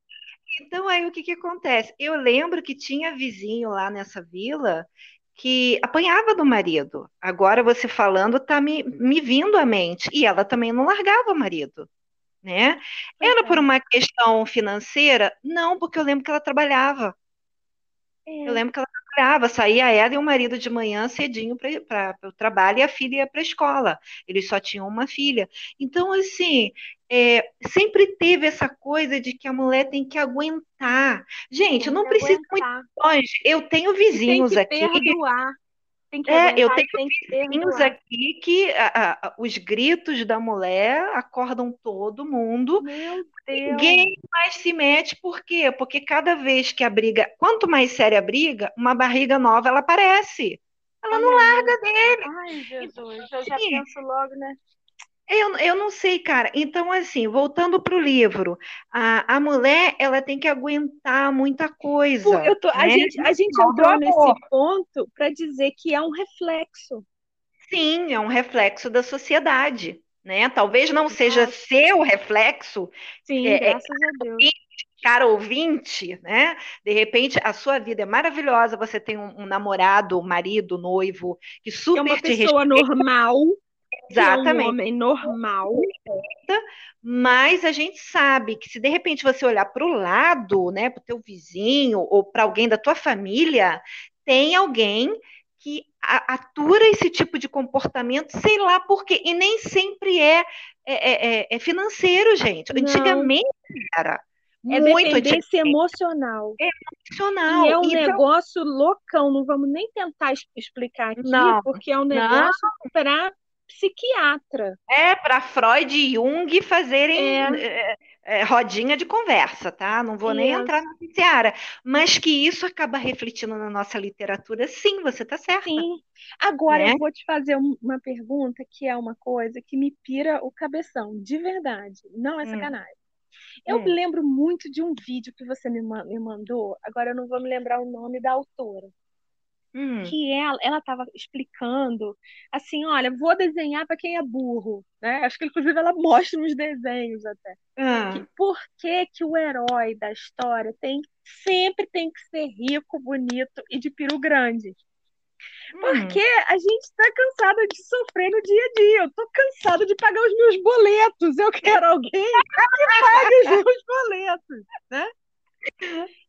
Então, aí o que que acontece? Eu lembro que tinha vizinho lá nessa vila que apanhava do marido. Agora você falando tá me, me vindo à mente. E ela também não largava o marido, né? Era por uma questão financeira? Não, porque eu lembro que ela trabalhava. Eu lembro que ela trabalhava, saía ela e o marido de manhã cedinho para o trabalho e a filha ia para a escola. Eles só tinham uma filha. Então, assim, é, sempre teve essa coisa de que a mulher tem que aguentar. Gente, não precisa ir muito aguentar. longe. Eu tenho Tem vizinhos que aqui. perdoar. Tem que É, eu tenho tem vizinhos aqui que a- a- os gritos da mulher acordam todo mundo. Meu Deus. Ninguém mais se mete, por quê? Porque cada vez que a briga, quanto mais séria a briga, uma barriga nova ela aparece. Ela não larga dele. Ai, Jesus, eu já Sim. penso logo, né? Eu, eu não sei, cara. Então, assim, voltando pro livro, a, a mulher ela tem que aguentar muita coisa. Eu tô- a né? gente, a gente Não, entrou nesse ponto para dizer que é um reflexo. Sim, é um reflexo da sociedade, né? Talvez não seja seu reflexo, Sim, É, é- graças a Deus. cara ouvinte, né? De repente, a sua vida é maravilhosa, você tem um, um namorado, marido, noivo, que É super uma te pessoa normal, que é um Exatamente. homem normal. Mas a gente sabe que se de repente você olhar para o lado, né, para o teu vizinho ou para alguém da tua família, tem alguém que atura esse tipo de comportamento, sei lá por quê, e nem sempre é, é, é- é financeiro, gente. Não. Antigamente era É muito dependência emocional. emocional. E é um Então, negócio loucão, não vamos nem tentar explicar aqui, Não, porque é um negócio para psiquiatra. É para Freud e Jung fazerem É. é, é, rodinha de conversa, tá? Não vou nem entrar na seara, mas que isso acaba refletindo na nossa literatura, sim, você tá certa. Sim. Agora Né? eu vou te fazer um- uma pergunta que é uma coisa que me pira o cabeção, de verdade. Não é Hum. sacanagem. Eu Hum. me lembro muito de um vídeo que você me me mandou, agora eu não vou me lembrar o nome da autora. Hum, que ela ela estava explicando assim, olha, vou desenhar para quem é burro, né? Acho que inclusive ela mostra nos desenhos até. ah, Que por que que o herói da história tem sempre tem que ser rico, bonito e de peru grande? hum. Porque a gente está cansada de sofrer no dia a dia. Eu tô cansada de pagar os meus boletos. Eu quero alguém que pague os meus boletos, né?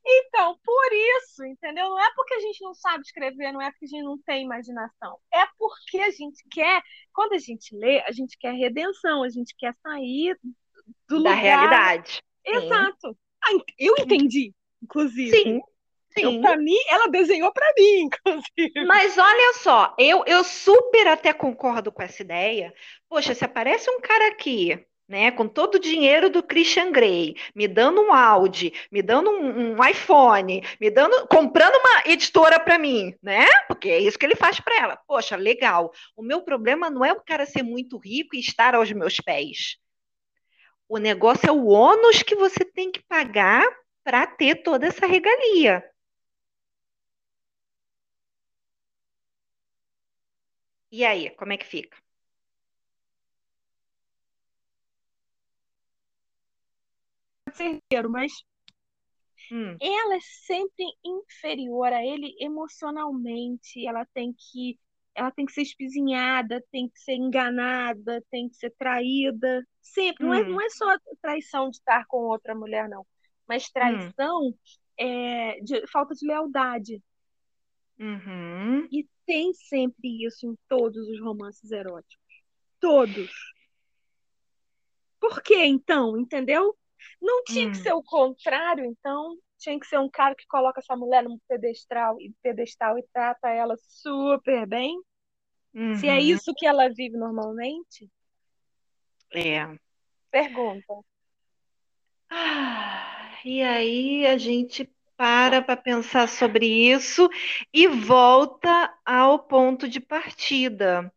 Então, por isso, entendeu? Não é porque a gente não sabe escrever, não é porque a gente não tem imaginação. É porque a gente quer, quando a gente lê, a gente quer redenção, a gente quer sair do Da lugar. realidade. Sim. Exato. Ah, Eu entendi, inclusive. Sim, sim. pra mim, ela desenhou pra mim, inclusive. Mas olha só, eu, eu super até concordo com essa ideia. Poxa, se aparece um cara aqui, né, com todo o dinheiro do Christian Grey, me dando um Audi, me dando um, um iPhone, me dando, comprando uma editora para mim, né? Porque é isso que ele faz para ela. Poxa, legal. O meu problema não é o cara ser muito rico e estar aos meus pés. O negócio é o ônus que você tem que pagar para ter toda essa regalia. E aí, como é que fica? Certeiro, mas Hum, ela é sempre inferior a ele emocionalmente. Ela tem que, ela tem que ser espizinhada, tem que ser enganada, tem que ser traída. Sempre. Não é, Hum. não é só traição de estar com outra mulher, não. Mas traição é, de falta de lealdade. uhum. E tem sempre isso em todos os romances eróticos. Todos. Por quê, então? Entendeu? Não tinha que Hum. ser o contrário, então. Tinha que ser um cara que coloca essa mulher num pedestal e pedestal e trata ela super bem. Se é Uhum. isso que ela vive normalmente, É. pergunta. Ah, e aí a gente para para pensar sobre isso e volta ao ponto de partida.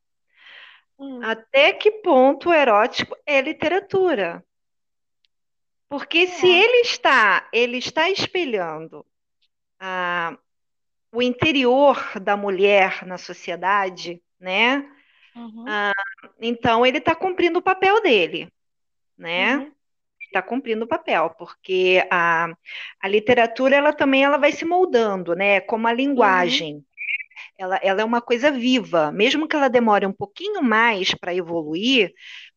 Hum, até que ponto o erótico é literatura? Porque se é. ele está, ele está espelhando a, o interior da mulher na sociedade, né? Uhum, Então ele está cumprindo o papel dele, né? uhum, Está cumprindo o papel, porque a, a literatura ela também ela vai se moldando, né? Como a uhum, linguagem. Ela, ela é uma coisa viva, mesmo que ela demore um pouquinho mais para evoluir,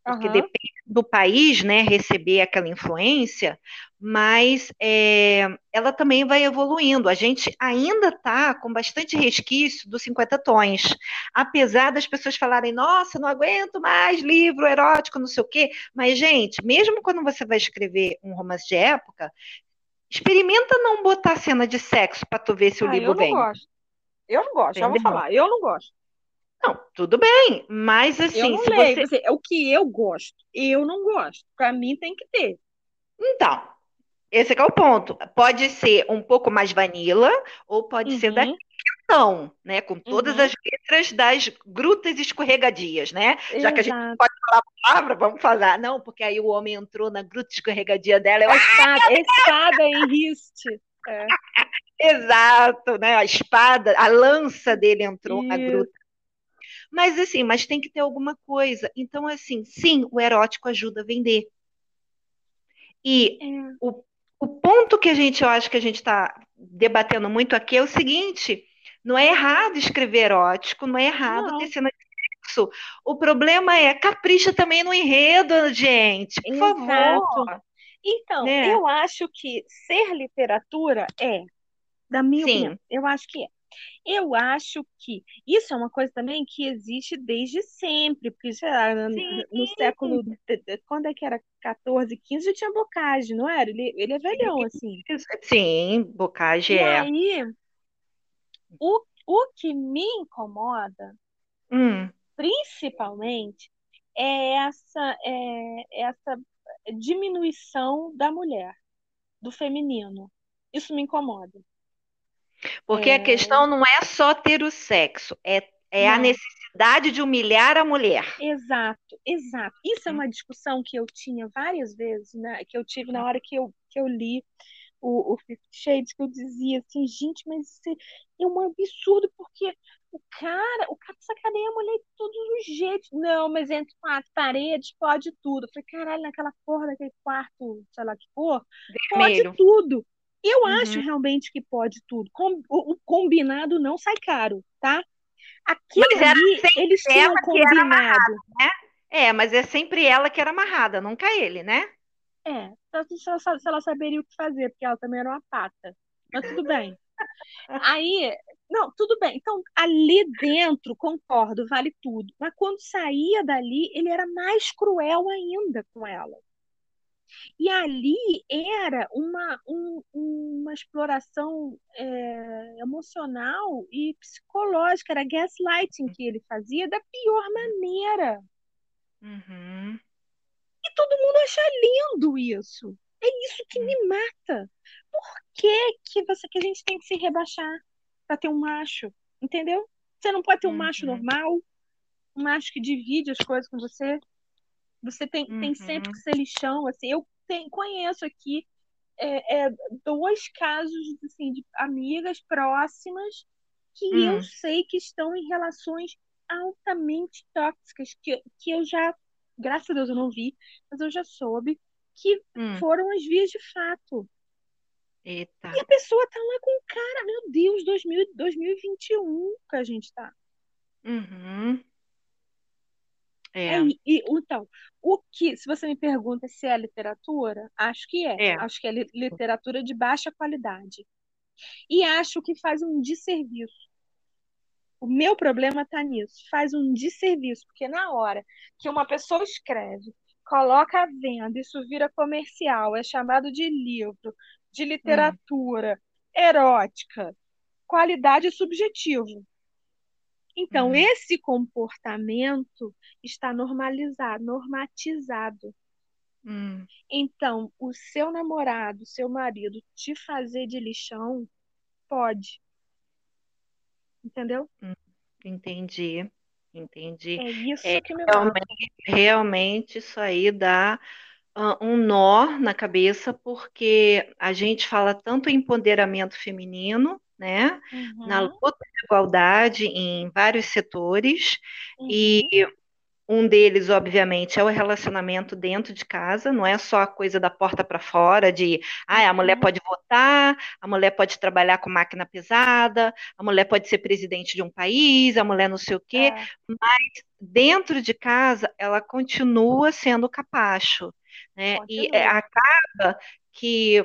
porque aham. depende do país, né, receber aquela influência, mas é, ela também vai evoluindo. A gente ainda está com bastante resquício dos 50 tons, apesar das pessoas falarem, nossa, não aguento mais livro erótico, não sei o quê. Mas, gente, mesmo quando você vai escrever um romance de época, experimenta não botar cena de sexo para tu ver se o Ah, eu livro não vem. gosto. Eu não gosto, já vou Entendeu? falar. Eu não gosto. Não, tudo bem, mas Eu assim, não se leio. você. É o que eu gosto. Eu não gosto. Pra mim tem que ter. Então, esse é é o ponto. Pode ser um pouco mais vanilla, ou pode ser da Uhum, questão, né? Com todas uhum. as letras das grutas escorregadias, né? Já que a gente Exato. pode falar a palavra, vamos falar. Não, porque aí o homem entrou na gruta escorregadia dela. Eu, A espada, espada em riste. É, exato, né? A espada, a lança dele entrou na isso. gruta. Mas assim, mas tem que ter alguma coisa. Então, assim, sim, o erótico ajuda a vender. E É. o, o ponto que a gente, eu acho que a gente está debatendo muito aqui é o seguinte: não é errado escrever erótico, não é errado ter Não, cena de sexo. O problema é capricha também no enredo, gente, por favor, exato. Então, né? eu acho que ser literatura é, da minha opinião, Sim, eu acho que é. Eu acho que isso é uma coisa também que existe desde sempre, porque sei lá, no, no século, quando é que era 14, 15, já tinha Bocage, não era? Ele, ele é velhão, assim. sim, Bocage E é. aí, o, o que me incomoda, Hum, principalmente, é essa, é essa diminuição da mulher, do feminino. Isso me incomoda. Porque a É, questão não é só ter o sexo, é, é a necessidade de humilhar a mulher. exato, exato. Isso é Hum, uma discussão que eu tinha várias vezes, né? Que eu tive na hora que eu, que eu li o, o Fifty Shades, que eu dizia assim, gente, mas isso é um absurdo, porque o cara, o cara sacaneia a mulher de todos os jeitos. Não, mas entre quatro paredes pode tudo. Eu falei, caralho, naquela porra daquele quarto, sei lá que for, pode tudo. Eu acho Uhum. realmente que pode tudo. Com- o, o combinado não sai caro, tá? Aquilo ali, eles tinham combinado. né? É, mas é sempre ela que era amarrada, nunca ele, né? É, se ela, se ela saberia o que fazer, porque ela também era uma pata. Mas tudo bem. Aí, não, tudo bem. Então, ali dentro, concordo, vale tudo. Mas quando saía dali, ele era mais cruel ainda com ela. E ali era uma, um- uma exploração é, emocional e psicológica, era gaslighting que ele fazia da pior maneira. Uhum. E todo mundo acha lindo isso. É isso que me mata. Por que que, você, que a gente tem que se rebaixar para ter um macho? Entendeu? Você não pode ter um macho Uhum. normal, um macho que divide as coisas com você. Você tem, tem sempre Uhum. que ser lixão. Assim, eu tenho- conheço aqui é, é, dois casos assim, de amigas próximas que eu Hum. sei que estão em relações altamente tóxicas, que, que eu já, graças a Deus eu não vi, mas eu já soube que Hum. foram as vias de fato. Eita. E a pessoa tá lá com o cara, meu Deus, 2000, 2021 que a gente tá. Uhum. É, É, e, então, o que, se você me pergunta se é literatura, acho que é. é. Acho que é li- literatura de baixa qualidade. E acho que faz um desserviço. O meu problema está nisso, faz um desserviço, porque na hora que uma pessoa escreve, coloca à venda, isso vira comercial, é chamado de livro, de Hum. literatura, erótica, qualidade subjetivo. Então, Hum. esse comportamento está normalizado, normatizado. Hum. Então, o seu namorado, seu marido te fazer de lixão, pode. Entendeu? Entendi. Entende? É isso É, que me realmente, realmente isso aí dá ah, um nó na cabeça, porque a gente fala tanto em empoderamento feminino, né? Na Uhum, luta de igualdade em vários setores, e uhum, um deles, obviamente, é o relacionamento dentro de casa, não é só a coisa da porta para fora, de ah, a mulher uhum. pode votar, a mulher pode trabalhar com máquina pesada, a mulher pode ser presidente de um país, a mulher não sei o quê, É, mas dentro de casa ela continua sendo capacho, né? E é, acaba que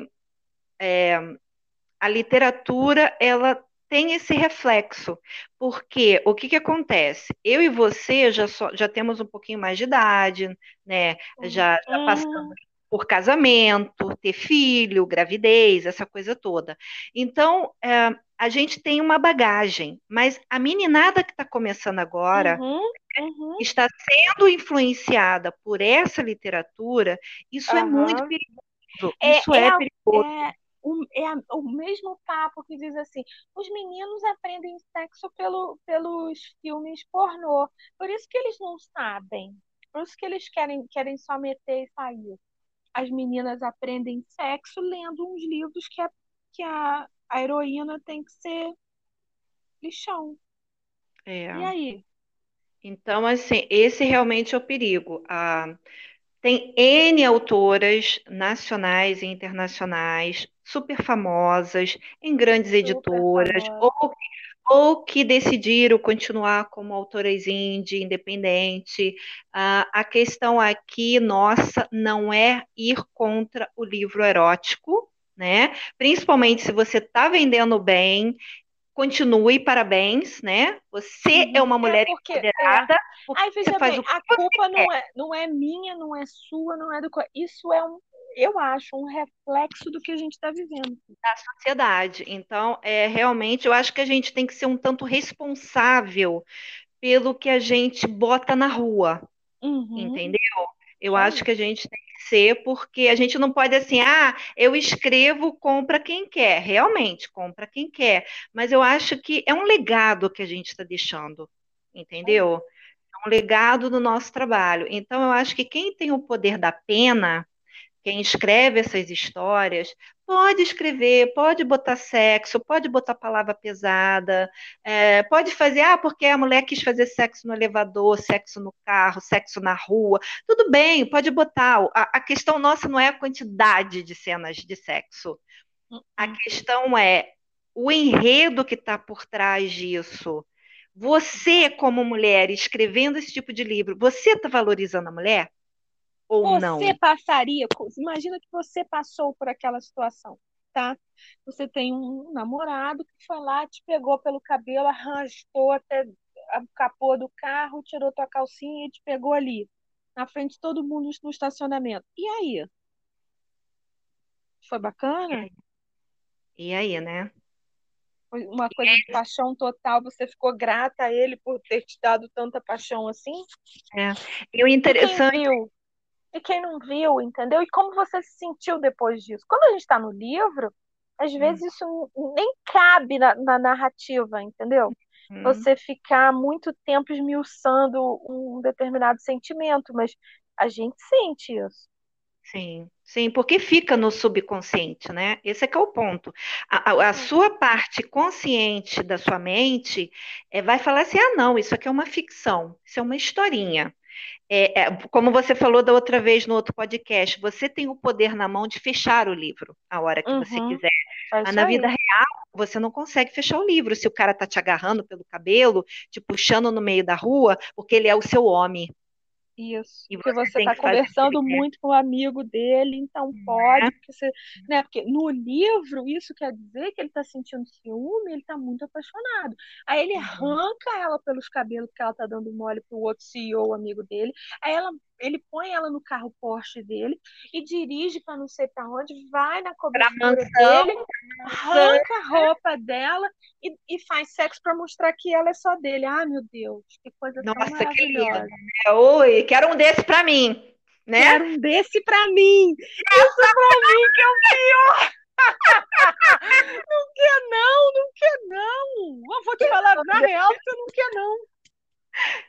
a literatura ela tem esse reflexo, porque o que que acontece? Eu e você já, só- já temos um pouquinho mais de idade, né? Já, já passamos Uhum, por casamento, ter filho, gravidez, essa coisa toda. Então, é, a gente tem uma bagagem, mas a meninada que está começando agora uhum, uhum. está sendo influenciada por essa literatura, isso é muito perigoso, É, isso é, é perigoso. é, o, é a- o mesmo papo que diz assim: os meninos aprendem sexo pelo, pelos filmes pornô. Por isso que eles não sabem. Por isso que eles querem, querem só meter e sair. As meninas aprendem sexo lendo uns livros que a, que a, a heroína tem que ser lixão. E É. aí? Então, assim, esse realmente é o perigo. Ah, tem N autoras nacionais e internacionais, super famosas, em grandes Super editoras, ou, famosa. ou que decidiram continuar como autoras indie, independente. Ah, a questão aqui, nossa, não é ir contra o livro erótico, né? Principalmente se você está vendendo bem, continue, parabéns, né? Você é Uhum. uma É mulher porque é. empoderada, porque Aí veja faz bem, a culpa não é, não é minha, não é sua, não é do. Isso é um, eu acho, um reflexo do que a gente está vivendo. da sociedade. Então, é realmente, eu acho que a gente tem que ser um tanto responsável pelo que a gente bota na rua, Uhum, entendeu? Eu acho que a gente tem que ser, porque a gente não pode assim, ah, eu escrevo, compra quem quer. Realmente, compra quem quer. Mas eu acho que é um legado que a gente está deixando, entendeu? É um legado do nosso trabalho. Então, eu acho que quem tem o poder da pena quem escreve essas histórias pode escrever, pode botar sexo, pode botar palavra pesada, é, pode fazer, ah, porque a mulher quis fazer sexo no elevador, sexo no carro, sexo na rua. Tudo bem, pode botar. A, a questão nossa não é a quantidade de cenas de sexo. A Uhum. questão é o enredo que está por trás disso. Você, como mulher, escrevendo esse tipo de livro, você está valorizando a mulher ou Você não? passaria, co- imagina que você passou por aquela situação, tá? Você tem um namorado que foi lá, te pegou pelo cabelo, arrastou até a capô do carro, tirou tua calcinha e te pegou ali, na frente de todo mundo no estacionamento. E aí? Foi bacana? E aí, né? Foi uma coisa de paixão total, você ficou grata a ele por ter te dado tanta paixão assim? É. E o interessante, viu? E quem não viu, entendeu? E como você se sentiu depois disso? Quando a gente está no livro, às vezes isso nem cabe na, na narrativa, entendeu? Hum, Você ficar muito tempo esmiuçando um determinado sentimento, mas a gente sente isso. sim, sim, porque fica no subconsciente, né? Esse é que é o ponto. A, a- a sua parte consciente da sua mente é, vai falar assim: ah, não, isso aqui é uma ficção, isso é uma historinha. É, é, como você falou da outra vez no outro podcast, você tem o poder na mão de fechar o livro a hora que você Uhum, quiser. é na vida real, você não consegue fechar o livro se o cara tá te agarrando pelo cabelo, te puxando no meio da rua, porque ele é o seu homem. Isso, E porque você está o conversando muito com o amigo dele, então pode, porque você, né? Porque no livro isso quer dizer que ele está sentindo ciúme, ele está muito apaixonado. Aí ele Uhum. arranca ela pelos cabelos porque ela está dando mole pro outro CEO, amigo dele. Aí ela, ele põe ela no carro Porsche dele e dirige para não sei para onde, vai na cobertura dele, arranca a roupa dela e, e faz sexo para mostrar que ela é só dele. Ah, meu Deus, que coisa tão nossa, que lindo. maravilhosa. né? Oi, quero um desse pra mim, né? Quero um desse pra mim. Isso pra mim que é o pior. Não quer não, não quer não. Eu vou te falar na real que você não quer não.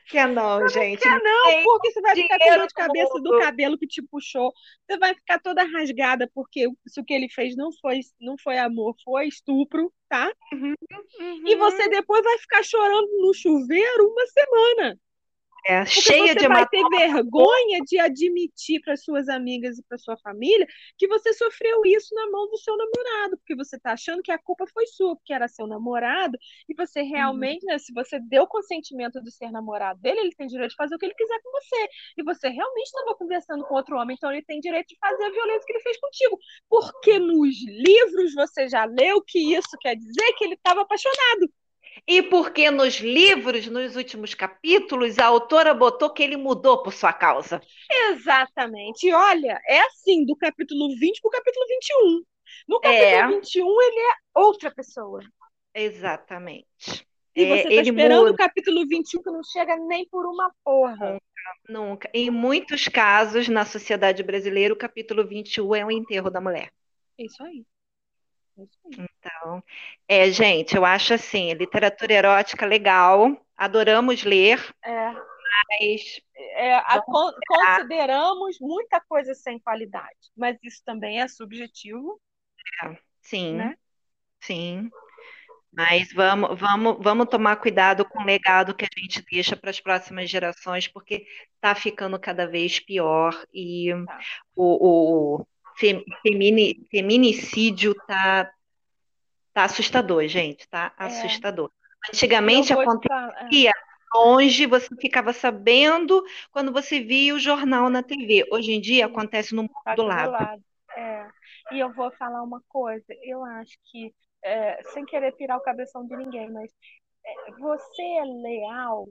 Quer não, gente. Quer não, Tem porque você vai ficar com dor de cabeça do cabelo que te puxou. Você vai ficar toda rasgada porque se o que ele fez não foi, não foi amor, foi estupro, tá? E você depois vai ficar chorando no chuveiro uma semana. É Porque cheia você de vai ter vergonha de admitir para suas amigas e para sua família que você sofreu isso na mão do seu namorado, porque você está achando que a culpa foi sua, porque era seu namorado, e você realmente, né, se você deu consentimento de ser namorado dele, ele tem direito de fazer o que ele quiser com você. E você realmente estava conversando com outro homem, então ele tem direito de fazer a violência que ele fez contigo. Porque nos livros você já leu que isso quer dizer que ele estava apaixonado. E porque nos livros, nos últimos capítulos, a autora botou que ele mudou por sua causa. Exatamente. E olha, é assim, do capítulo 20 para o capítulo 21. No capítulo É. 21, ele é outra pessoa. Exatamente. E É, você tá ele esperando muda. o capítulo 21 que não chega nem por uma porra. Nunca. Em muitos casos, na sociedade brasileira, o capítulo 21 é o enterro da mulher. Isso aí. Aí. Então, é, gente, eu acho assim, literatura erótica legal, adoramos ler, É, mas é, a- con- consideramos muita coisa sem qualidade, mas isso também é subjetivo, sim, né? sim. Mas vamos, vamos, vamos tomar cuidado com o legado que a gente deixa para as próximas gerações, porque está ficando cada vez pior e Tá. o, o fe- femini- feminicídio tá, tá assustador, gente, tá É. assustador. Eu Antigamente acontecia é, longe, você ficava sabendo quando você via o jornal na TV. Hoje em dia acontece no mundo tá do lado. lado. É. E eu vou falar uma coisa, eu acho que, é, sem querer pirar o cabeção de ninguém, mas é, você é leal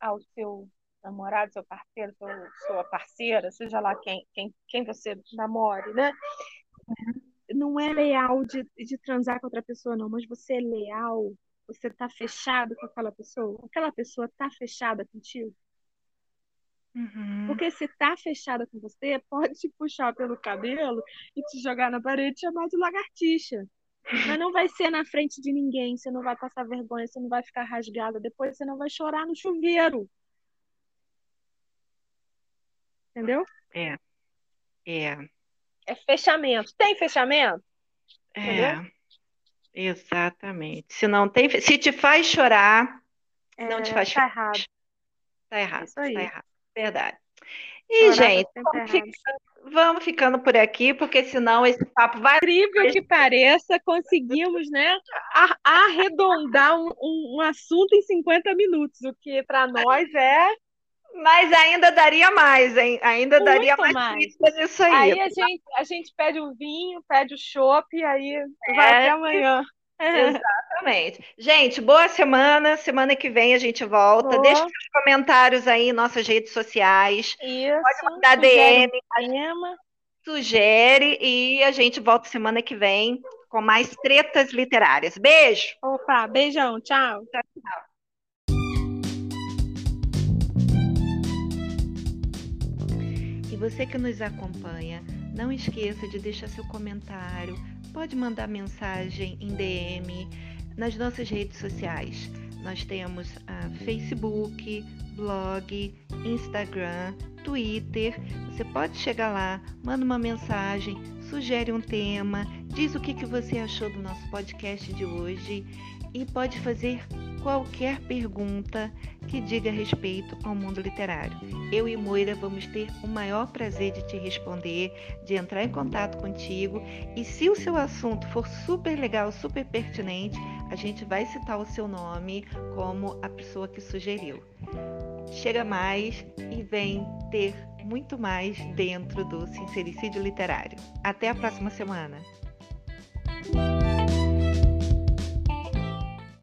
ao seu namorado, seu parceiro, seu, sua parceira, seja lá quem, quem, quem você namore, né? Não é leal de, de transar com outra pessoa, não, mas você é leal, você tá fechado com aquela pessoa, aquela pessoa tá fechada contigo. Uhum. Porque se tá fechada com você, pode te puxar pelo cabelo e te jogar na parede e chamar de lagartixa. Mas não vai ser na frente de ninguém, você não vai passar vergonha, você não vai ficar rasgada, depois você não vai chorar no chuveiro. Entendeu? É, é, É fechamento. Tem fechamento? é, exatamente. Se não tem, se te faz chorar, não te É, faz tá feliz. errado. Tá errado, Isso aí. tá errado. Verdade. E, Chorar tá gente, sempre vamos ficando, vamos ficando por aqui, porque senão esse papo vai. incrível que pareça, conseguimos, né, arredondar um, um- um assunto em 50 minutos, o que para nós é Mas ainda daria mais, hein? Ainda daria muito mais mais. pizza nisso aí. Aí a gente, a gente pede o vinho, pede o chopp, e aí vai É. até amanhã. Exatamente. Gente, boa semana. Semana que vem a gente volta. Boa. Deixa seus comentários aí em nossas redes sociais. Isso, Mandar sugere DM, tema. sugere e a gente volta semana que vem com mais tretas literárias. Beijo! Opa, beijão, tchau. E você que nos acompanha, não esqueça de deixar seu comentário, pode mandar mensagem em DM nas nossas redes sociais. Nós temos a Facebook, blog, Instagram, Twitter. Você pode chegar lá, manda uma mensagem, sugere um tema, diz o que, que você achou do nosso podcast de hoje e pode fazer qualquer pergunta que diga respeito ao mundo literário. Eu e Moira vamos ter o maior prazer de te responder, de entrar em contato contigo e se o seu assunto for super legal, super pertinente, a gente vai citar o seu nome como a pessoa que sugeriu. Chega mais e vem ter muito mais dentro do Sincericídio Literário. Até a próxima semana!